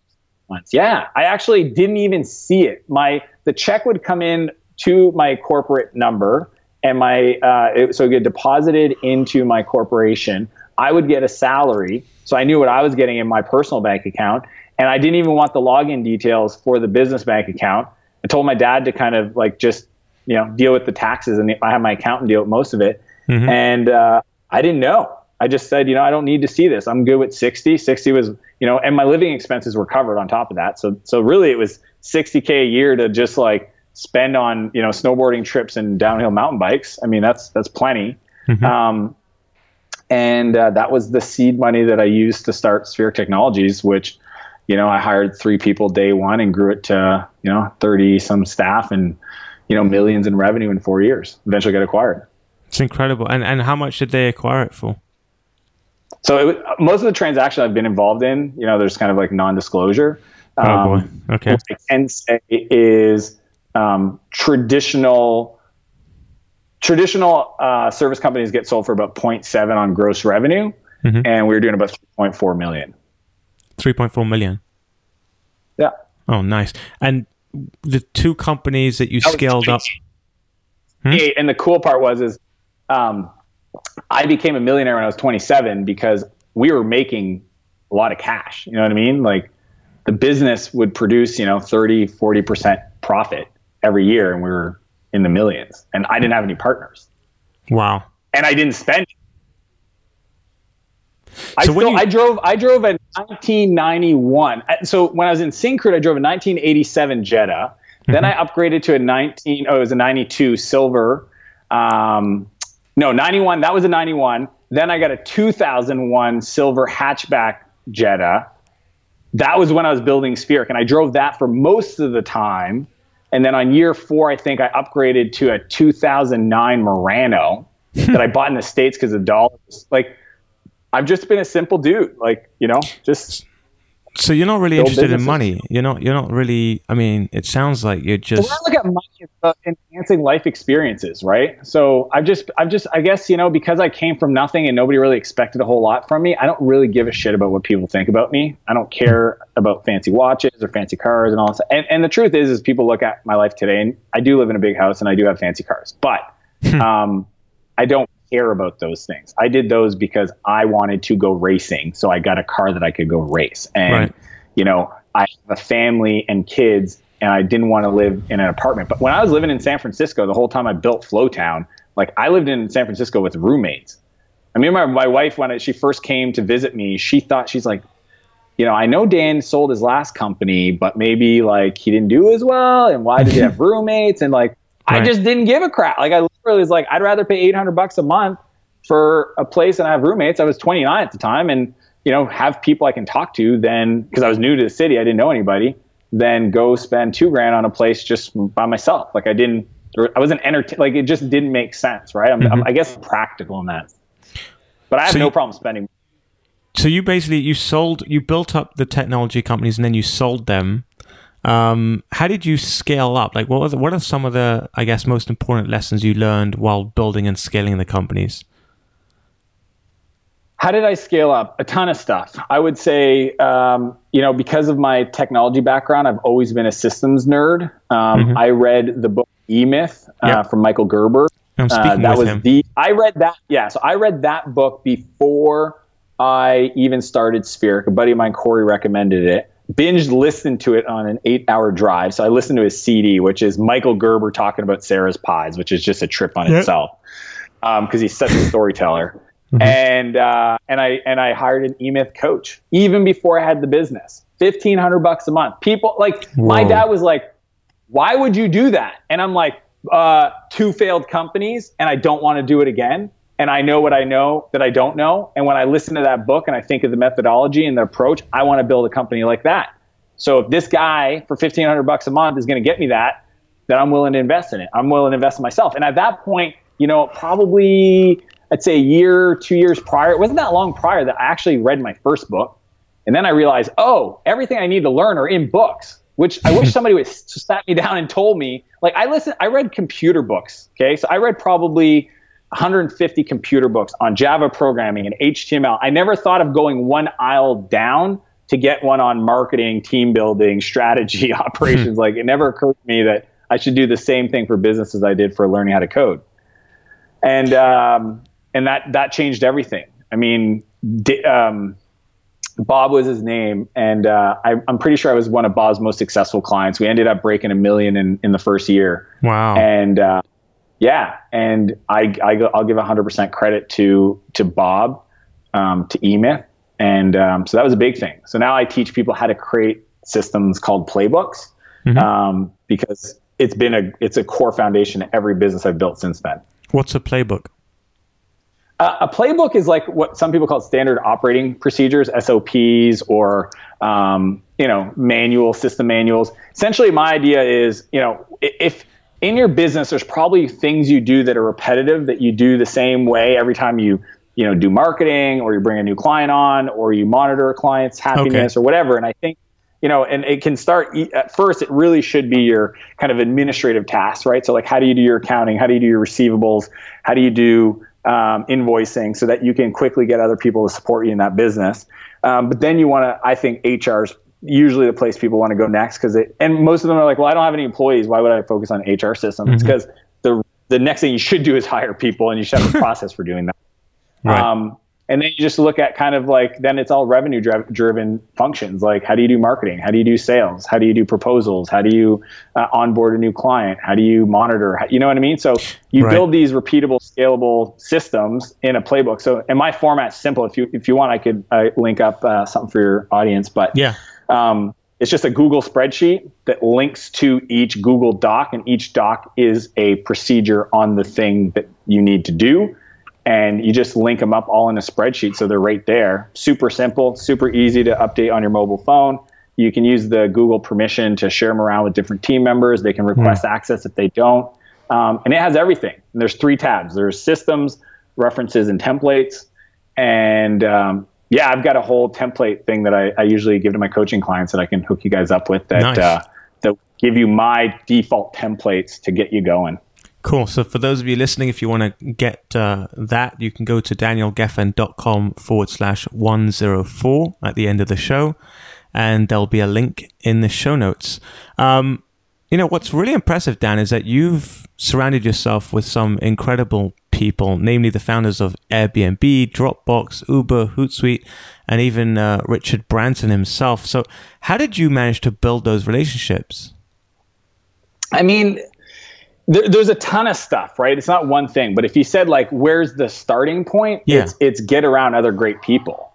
once. Yeah, I actually didn't even see it. My the check would come in to my corporate number, and my uh, it, so it get deposited into my corporation. I would get a salary, so I knew what I was getting in my personal bank account, and I didn't even want the login details for the business bank account. I told my dad to kind of like just you know deal with the taxes, and I have my accountant deal with most of it, mm-hmm. and uh, I didn't know. I just said, you know, I don't need to see this. I'm good with 60. 60 was, you know, and my living expenses were covered on top of that. So, so really it was 60k a year to just like spend on, you know, snowboarding trips and downhill mountain bikes. I mean, that's that's plenty. Mm-hmm. Um, and uh, that was the seed money that I used to start Spheric Technologies, which, you know, I hired three people day one and grew it to, you know, 30 some staff and, you know, millions in revenue in four years. Eventually got acquired. It's incredible. And and how much did they acquire it for? So it, most of the transactions I've been involved in, you know, there's kind of like non-disclosure. Oh boy. Um, okay. What I can say is um, traditional traditional uh, service companies get sold for about 0.7 on gross revenue, mm-hmm. and we were doing about 3.4 million. 3.4 million. Yeah. Oh, nice. And the two companies that you that scaled up. Hmm? And the cool part was is um, I became a millionaire when I was 27 because we were making a lot of cash. You know what I mean? Like the business would produce, you know, 30, 40% profit every year and we were in the millions and I didn't have any partners. Wow. And I didn't spend I, still, you, I drove I drove a 1991. So when I was in Syncrude, I drove a 1987 Jetta. Mm-hmm. Then I upgraded to a 19 oh it was a 92 silver um, no, 91. That was a 91. Then I got a 2001 silver hatchback Jetta. That was when I was building Spheric, and I drove that for most of the time. And then on year four, I think I upgraded to a 2009 Murano that I bought in the States because of dollars. Like, I've just been a simple dude. Like, you know, just so you're not really interested businesses. in money. You're not. You're not really. I mean, it sounds like you're just. When I look at money, it's about enhancing life experiences, right? So I've just, I've just, I guess you know, because I came from nothing and nobody really expected a whole lot from me. I don't really give a shit about what people think about me. I don't care about fancy watches or fancy cars and all that. And and the truth is, is people look at my life today, and I do live in a big house and I do have fancy cars, but um, I don't care about those things. I did those because I wanted to go racing. So I got a car that I could go race. And, right. you know, I have a family and kids and I didn't want to live in an apartment. But when I was living in San Francisco, the whole time I built Flowtown, like I lived in San Francisco with roommates. I mean, my, my wife, when she first came to visit me, she thought, she's like, you know, I know Dan sold his last company, but maybe like he didn't do as well. And why did he have roommates? And like, Right. I just didn't give a crap. Like I literally was like, I'd rather pay 800 bucks a month for a place and I have roommates. I was 29 at the time and, you know, have people I can talk to than because I was new to the city. I didn't know anybody. Then go spend two grand on a place just by myself. Like I didn't, I wasn't entertained. Like it just didn't make sense. Right. I'm, mm-hmm. I'm, i guess practical in that. But I have so no you, problem spending. So you basically, you sold, you built up the technology companies and then you sold them. Um, how did you scale up? Like, what was what are some of the, I guess, most important lessons you learned while building and scaling the companies? How did I scale up? A ton of stuff. I would say, um, you know, because of my technology background, I've always been a systems nerd. Um, mm-hmm. I read the book E Myth uh, yep. from Michael Gerber. I'm uh, speaking uh, that was him. the. I read that. Yeah, so I read that book before I even started Spheric. A buddy of mine, Corey, recommended it. Binged listened to it on an eight-hour drive. So I listened to his CD, which is Michael Gerber talking about Sarah's pies, which is just a trip on yep. itself because um, he's such a storyteller. Mm-hmm. And uh, and I and I hired an eMyth coach even before I had the business. Fifteen hundred bucks a month. People like Whoa. my dad was like, "Why would you do that?" And I'm like, uh, two failed companies, and I don't want to do it again. And I know what I know that I don't know. And when I listen to that book and I think of the methodology and the approach, I want to build a company like that. So if this guy for fifteen hundred bucks a month is going to get me that, then I'm willing to invest in it. I'm willing to invest in myself. And at that point, you know, probably I'd say a year, two years prior, it wasn't that long prior that I actually read my first book. And then I realized, oh, everything I need to learn are in books, which I wish somebody would sat me down and told me. Like I listened, I read computer books. Okay. So I read probably 150 computer books on Java programming and HTML. I never thought of going one aisle down to get one on marketing, team building, strategy, operations. like it never occurred to me that I should do the same thing for business as I did for learning how to code. And um, and that that changed everything. I mean, um, Bob was his name, and uh, I, am pretty sure I was one of Bob's most successful clients. We ended up breaking a million in, in the first year. Wow! And uh, yeah, and I, I will give 100% credit to to Bob, um, to eMyth, and um, so that was a big thing. So now I teach people how to create systems called playbooks mm-hmm. Um, because it's been a it's a core foundation to every business I've built since then. What's a playbook? Uh, a playbook is like what some people call standard operating procedures, SOPs, or um, you know manual system manuals. Essentially, my idea is you know if in your business there's probably things you do that are repetitive that you do the same way every time you you know do marketing or you bring a new client on or you monitor a client's happiness okay. or whatever. And I think you know, and it can start at first. It really should be your kind of administrative tasks, right? So like, how do you do your accounting? How do you do your receivables? How do you do um, invoicing so that you can quickly get other people to support you in that business. Um, but then you want to, I think HR is usually the place people want to go next because it, and most of them are like, well, I don't have any employees. Why would I focus on HR systems? Mm-hmm. It's because the, the next thing you should do is hire people and you should have a process for doing that. Right. Um, and then you just look at kind of like then it's all revenue driven functions like how do you do marketing how do you do sales how do you do proposals how do you uh, onboard a new client how do you monitor how, you know what i mean so you right. build these repeatable scalable systems in a playbook so and my format's simple if you if you want i could uh, link up uh, something for your audience but yeah um, it's just a Google spreadsheet that links to each Google Doc, and each doc is a procedure on the thing that you need to do and you just link them up all in a spreadsheet so they're right there. Super simple, super easy to update on your mobile phone. You can use the Google permission to share them around with different team members. They can request mm. access if they don't. Um, and it has everything. And there's three tabs there's systems, references, and templates. And um, yeah, I've got a whole template thing that I, I, usually give to my coaching clients that I can hook you guys up with that, nice. uh, that give you my default templates to get you going. Cool. So for those of you listening, if you want to get uh, that, you can go to danielgeffen.com forward slash 104 at the end of the show, and there'll be a link in the show notes. Um, you know, what's really impressive, Dan, is that you've surrounded yourself with some incredible people, namely the founders of Airbnb, Dropbox, Uber, Hootsuite, and even uh, Richard Branson himself. So how did you manage to build those relationships? I mean, there, there's a ton of stuff, right? It's not one thing, but if you said like, where's the starting point? Yeah. It's, it's get around other great people.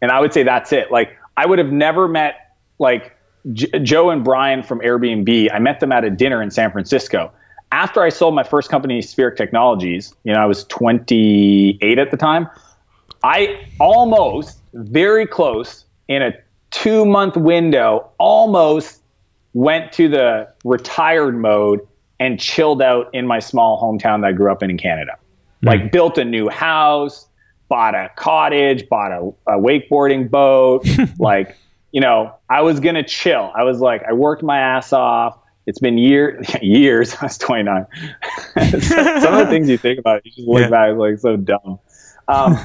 And I would say that's it. Like I would have never met like J- Joe and Brian from Airbnb. I met them at a dinner in San Francisco. After I sold my first company, Spheric Technologies, you know, I was 28 at the time. I almost, very close, in a two month window, almost went to the retired mode and chilled out in my small hometown that I grew up in in Canada. Mm. Like, built a new house, bought a cottage, bought a, a wakeboarding boat. like, you know, I was going to chill. I was like, I worked my ass off it's been year, years. I was 29. Some of the things you think about, you just look yeah. back like so dumb. Um,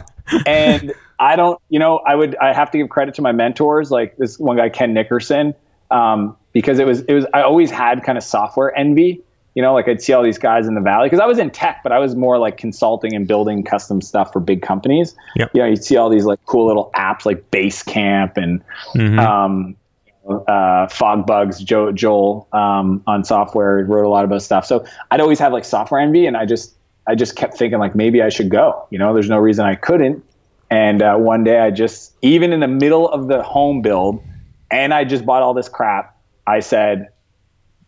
and I don't, you know, I would, I have to give credit to my mentors, like this one guy, Ken Nickerson, um, because it was, it was, I always had kind of software envy. You know, like I'd see all these guys in the valley because I was in tech, but I was more like consulting and building custom stuff for big companies. Yep. You know, you'd see all these like cool little apps like Basecamp and mm-hmm. um, uh, FogBugz, Joe, Joel um, on software wrote a lot about stuff. So I'd always have like software envy, and I just I just kept thinking like maybe I should go. You know, there's no reason I couldn't. And uh, one day I just even in the middle of the home build, and I just bought all this crap. I said,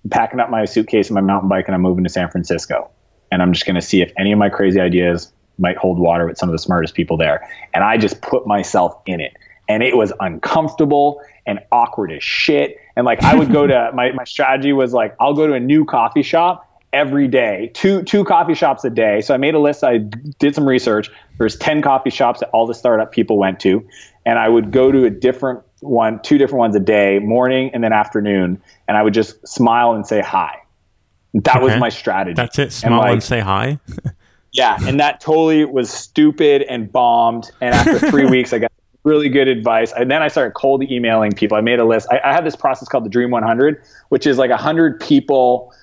packing up my suitcase and my mountain bike, and I'm moving to San Francisco. And I'm just going to see if any of my crazy ideas might hold water with some of the smartest people there. And I just put myself in it and it was uncomfortable and awkward as shit. And like I would go to my, my strategy was like I'll go to a new coffee shop every day, two two coffee shops a day. So I made a list. I did some research. There's ten coffee shops that all the startup people went to, and I would go to a different one, two different ones a day, morning and then afternoon, and I would just smile and say hi. That okay. was my strategy. That's it. Smile and, like, and say hi. yeah, and that totally was stupid and bombed. And after three weeks, I got really good advice. And then I started cold emailing people. I made a list. I, I have this process called the Dream 100, which is like 100 people.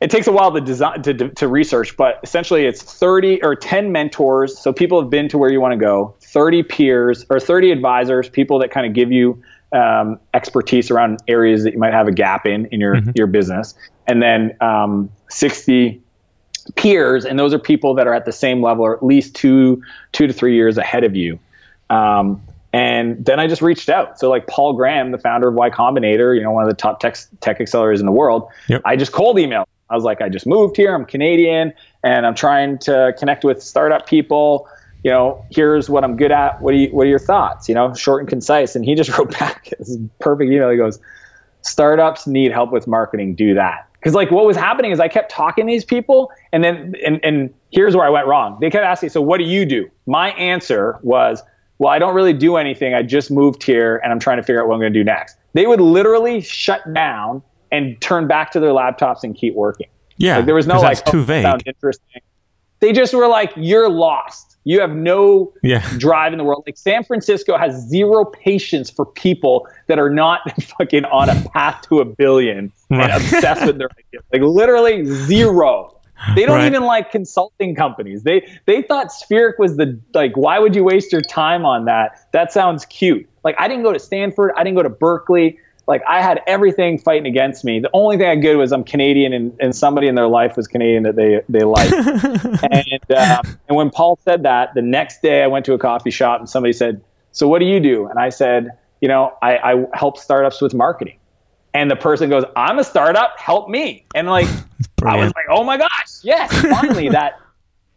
It takes a while to design to, to research, but essentially it's 30 or 10 mentors. So people have been to where you want to go. 30 peers or 30 advisors, people that kind of give you um, expertise around areas that you might have a gap in in your mm-hmm. your business, and then um, 60 peers, and those are people that are at the same level or at least two two to three years ahead of you. Um, and then I just reached out. So like Paul Graham, the founder of Y Combinator, you know, one of the top tech, tech accelerators in the world, yep. I just cold emailed. I was like, I just moved here. I'm Canadian and I'm trying to connect with startup people. You know, here's what I'm good at. What do you, what are your thoughts? You know, short and concise. And he just wrote back this perfect email. He goes, startups need help with marketing. Do that. Cause like what was happening is I kept talking to these people and then, and, and here's where I went wrong. They kept asking, so what do you do? My answer was, well, I don't really do anything. I just moved here and I'm trying to figure out what I'm going to do next. They would literally shut down and turn back to their laptops and keep working. Yeah. Like, there was no like, too oh, vague. Sound interesting. They just were like, you're lost. You have no yeah. drive in the world. Like San Francisco has zero patience for people that are not fucking on a path to a billion and obsessed with their ideas. Like literally zero. They don't right. even like consulting companies. They they thought Spheric was the like. Why would you waste your time on that? That sounds cute. Like I didn't go to Stanford. I didn't go to Berkeley. Like I had everything fighting against me. The only thing I did was I'm Canadian, and, and somebody in their life was Canadian that they they liked. and uh, and when Paul said that, the next day I went to a coffee shop and somebody said, "So what do you do?" And I said, "You know, I, I help startups with marketing." and the person goes, "I'm a startup, help me." And like I was like, "Oh my gosh, yes, finally that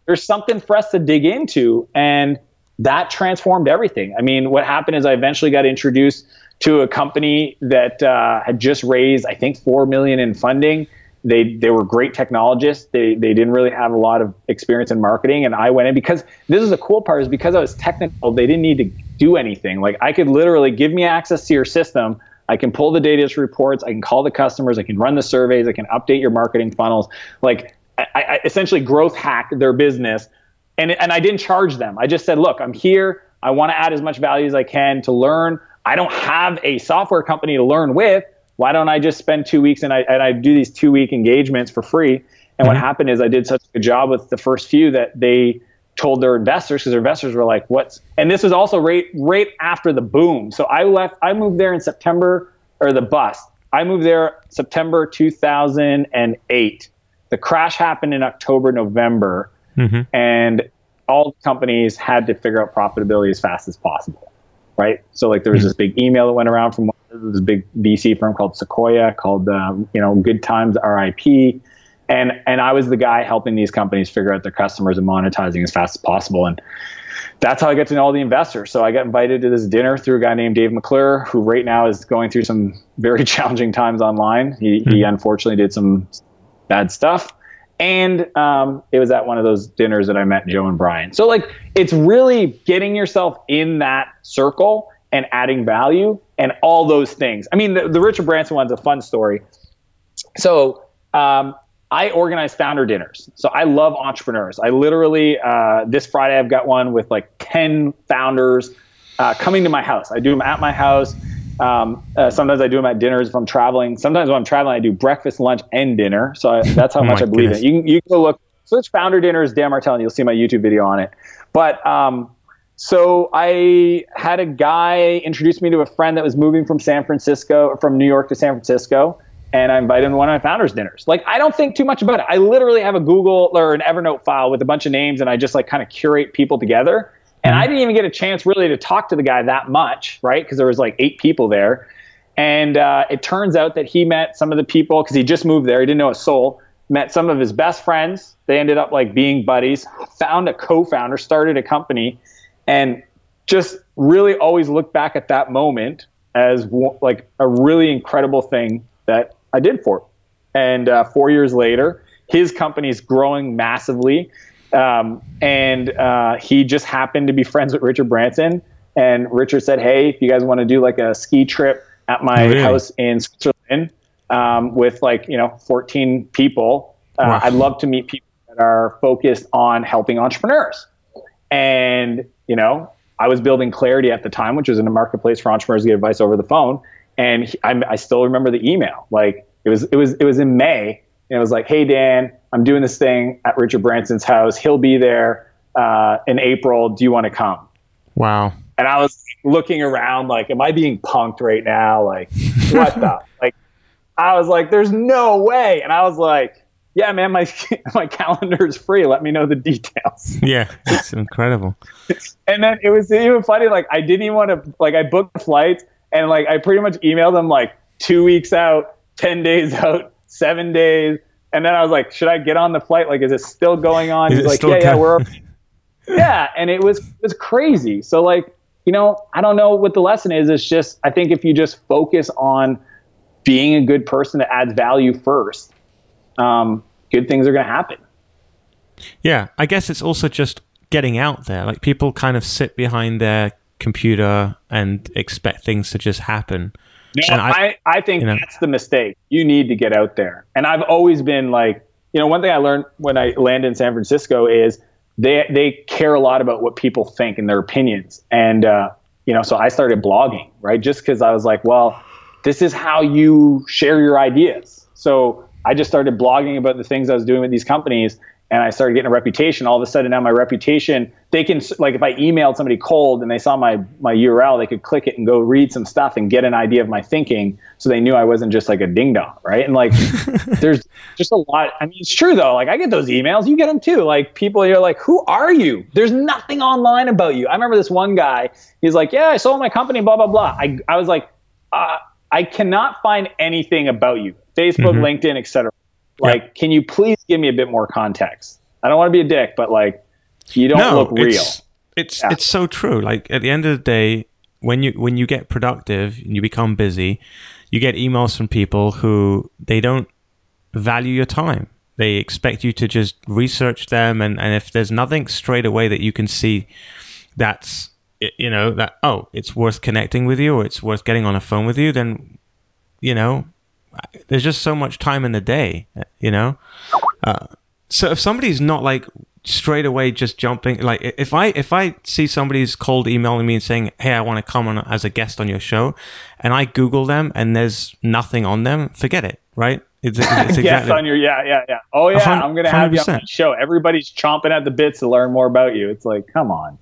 there's something for us to dig into." And that transformed everything. I mean, what happened is I eventually got introduced to a company that uh, had just raised, I think, four million in funding. They they were great technologists. They they didn't really have a lot of experience in marketing, and I went in because this is the cool part is because I was technical. They didn't need to do anything. Like I could literally give me access to your system. I can pull the data reports. I can call the customers. I can run the surveys. I can update your marketing funnels. Like I, I essentially growth hack their business. And, and I didn't charge them. I just said, look, I'm here. I want to add as much value as I can to learn. I don't have a software company to learn with. Why don't I just spend two weeks and I, and I do these two week engagements for free? And mm-hmm. what happened is I did such a good job with the first few that they told their investors because their investors were like, "What's?" And this was also right right after the boom. So I left. I moved there in September or the bust. I moved there September 2008. The crash happened in October, November, mm-hmm. and all companies had to figure out profitability as fast as possible, right? So like there was mm-hmm. this big email that went around from this big VC firm called Sequoia called um, you know Good Times RIP and and I was the guy helping these companies figure out their customers and monetizing as fast as possible. And that's how I get to know all the investors. So I got invited to this dinner through a guy named Dave McClure, who right now is going through some very challenging times online. He, mm-hmm. he unfortunately did some bad stuff. And um, it was at one of those dinners that I met Joe and Brian. So, like, it's really getting yourself in that circle and adding value and all those things. I mean, the, the Richard Branson one's a fun story. So, um, I organize founder dinners. So I love entrepreneurs. I literally, uh, this Friday, I've got one with like 10 founders uh, coming to my house. I do them at my house. Um, uh, sometimes I do them at dinners if I'm traveling. Sometimes when I'm traveling, I do breakfast, lunch, and dinner. So I, that's how oh much I believe goodness. in it. You can, you can go look, search founder dinners, Dan Martell, and you'll see my YouTube video on it. But um, so I had a guy introduce me to a friend that was moving from San Francisco, from New York to San Francisco and I invited him to one of my founders dinners. Like I don't think too much about it. I literally have a Google or an Evernote file with a bunch of names and I just like kind of curate people together. And mm-hmm. I didn't even get a chance really to talk to the guy that much, right? Because there was like eight people there. And uh, it turns out that he met some of the people because he just moved there. He didn't know a soul. Met some of his best friends. They ended up like being buddies. Found a co-founder, started a company, and just really always look back at that moment as like a really incredible thing that I did for him. And uh, four years later, his company's growing massively. Um, and uh, he just happened to be friends with Richard Branson. And Richard said, Hey, if you guys want to do like a ski trip at my really? house in Switzerland um, with like, you know, 14 people, uh, wow. I'd love to meet people that are focused on helping entrepreneurs. And, you know, I was building Clarity at the time, which was in a marketplace for entrepreneurs to get advice over the phone. And he, I, I still remember the email. Like, it was it was it was in May, and it was like, "Hey Dan, I'm doing this thing at Richard Branson's house. He'll be there uh, in April. Do you want to come?" Wow. And I was looking around, like, "Am I being punked right now? Like, what the like?" I was like, "There's no way," and I was like. Yeah, man, my my calendar is free. Let me know the details. Yeah, it's incredible. and then it was even funny. Like I didn't even want to. Like I booked flights, and like I pretty much emailed them like two weeks out 10 days out, seven days. And then I was like, should I get on the flight? Like, is it still going on? He's like, yeah, yeah, we're, yeah. And it was, it was crazy. So like, you know, I don't know what the lesson is. It's just, I think if you just focus on being a good person that adds value first, um, good things are going to happen. Yeah. I guess it's also just getting out there. Like people kind of sit behind their computer and expect things to just happen. No, I, I, I, think you know, that's the mistake. You need to get out there. And I've always been like, you know, one thing I learned when I landed in San Francisco is they they care a lot about what people think and their opinions. And uh, you know, so I started blogging, right? Just because I was like, well, this is how you share your ideas. So I just started blogging about the things I was doing with these companies, and I started getting a reputation. All of a sudden, now my reputation, they can like if I emailed somebody cold and they saw my my URL, they could click it and go read some stuff and get an idea of my thinking, so they knew I wasn't just like a ding dong, right? And like, there's just a lot. I mean, it's true though. Like I get those emails, you get them too. Like people, you're like, who are you? There's nothing online about you. I remember this one guy. He's like, yeah, I sold my company, blah blah blah. I I was like, uh, I cannot find anything about you. Facebook, mm-hmm. LinkedIn, etc. Like, yep. can you please give me a bit more context? I don't want to be a dick, but like, you don't no, look real. It's it's, yeah. it's so true. Like at the end of the day, when you when you get productive and you become busy, you get emails from people who they don't value your time. They expect you to just research them, and and if there's nothing straight away that you can see, that's you know that oh it's worth connecting with you or it's worth getting on a phone with you, then you know there's just so much time in the day, you know. Uh, so if somebody's not like straight away just jumping, like if I if I see somebody's cold emailing me and saying, "Hey, I want to come on as a guest on your show," and I Google them and there's nothing on them, forget it, right? It's, it's exactly, yes, on your yeah, yeah, yeah. Oh yeah, I'm gonna have 100%. you on my show. Everybody's chomping at the bits to learn more about you. It's like, come on.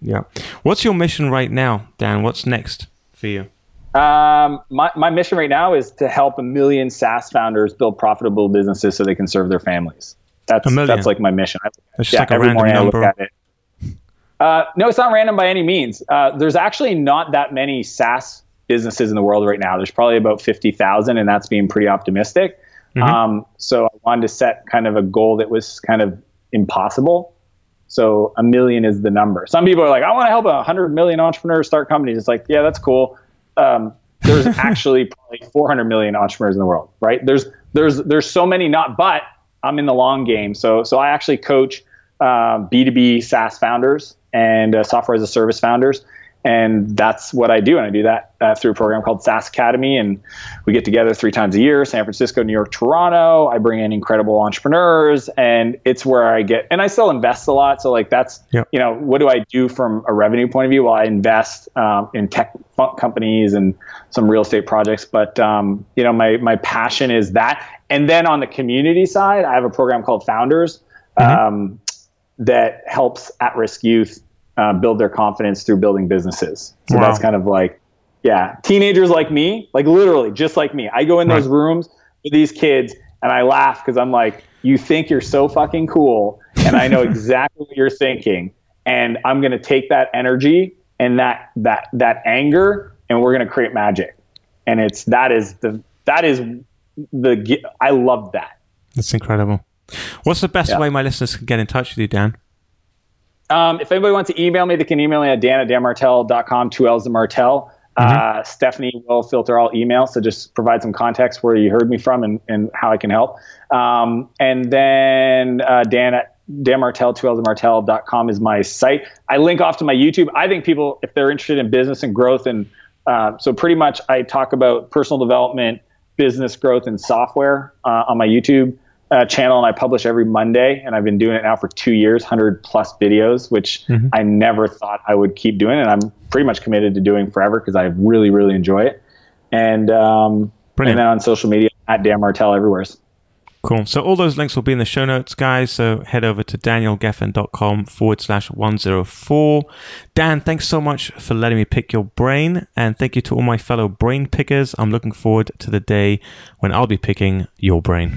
Yeah. What's your mission right now, Dan? What's next for you? Um, my, my mission right now is to help a million SaaS founders build profitable businesses so they can serve their families. That's that's like my mission. It's yeah, like every morning number. I look at it. Uh, no, it's not random by any means. Uh, there's actually not that many SaaS businesses in the world right now. There's probably about 50,000, and that's being pretty optimistic. Mm-hmm. Um, so I wanted to set kind of a goal that was kind of impossible. So a million is the number. Some people are like, I want to help a hundred million entrepreneurs start companies. It's like, yeah, that's cool. Um, there's actually probably 400 million entrepreneurs in the world, right? There's there's there's so many not, but I'm in the long game. So so I actually coach um, B2B SaaS founders and uh, software as a service founders and that's what I do. And I do that uh, through a program called SaaS Academy. And we get together three times a year San Francisco, New York, Toronto. I bring in incredible entrepreneurs, and it's where I get, and I still invest a lot. So, like, that's, yep. you know, what do I do from a revenue point of view? Well, I invest um, in tech companies and some real estate projects. But, um, you know, my, my passion is that. And then on the community side, I have a program called Founders mm-hmm. um, that helps at risk youth uh, build their confidence through building businesses. So wow. that's kind of like, yeah, teenagers like me, like literally just like me. I go in right. those rooms with these kids and I laugh because I'm like, you think you're so fucking cool, and I know exactly what you're thinking, and I'm gonna take that energy and that that that anger, and we're gonna create magic. And it's that is the that is the I love that. That's incredible. What's the best yeah. way my listeners can get in touch with you, Dan? Um, if anybody wants to email me, they can email me at dan at danmartell.com, two L's of Martell. Mm-hmm. Uh, Stephanie will filter all emails, so just provide some context where you heard me from and, and how I can help. Um, and then uh, Dan at Dan Martell, 2 Martell.com is my site. I link off to my YouTube. I think people, if they're interested in business and growth, and uh, so pretty much I talk about personal development, business growth, and software uh, on my YouTube uh, channel and I publish every Monday, and I've been doing it now for two years, hundred plus videos, which mm-hmm. I never thought I would keep doing, and I'm pretty much committed to doing forever because I really, really enjoy it. And um, and then on social media at Dan Martell everywhere. Cool. So all those links will be in the show notes, guys. So head over to danielgeffen.com forward slash 104. Dan, thanks so much for letting me pick your brain. And thank you to all my fellow brain pickers. I'm looking forward to the day when I'll be picking your brain.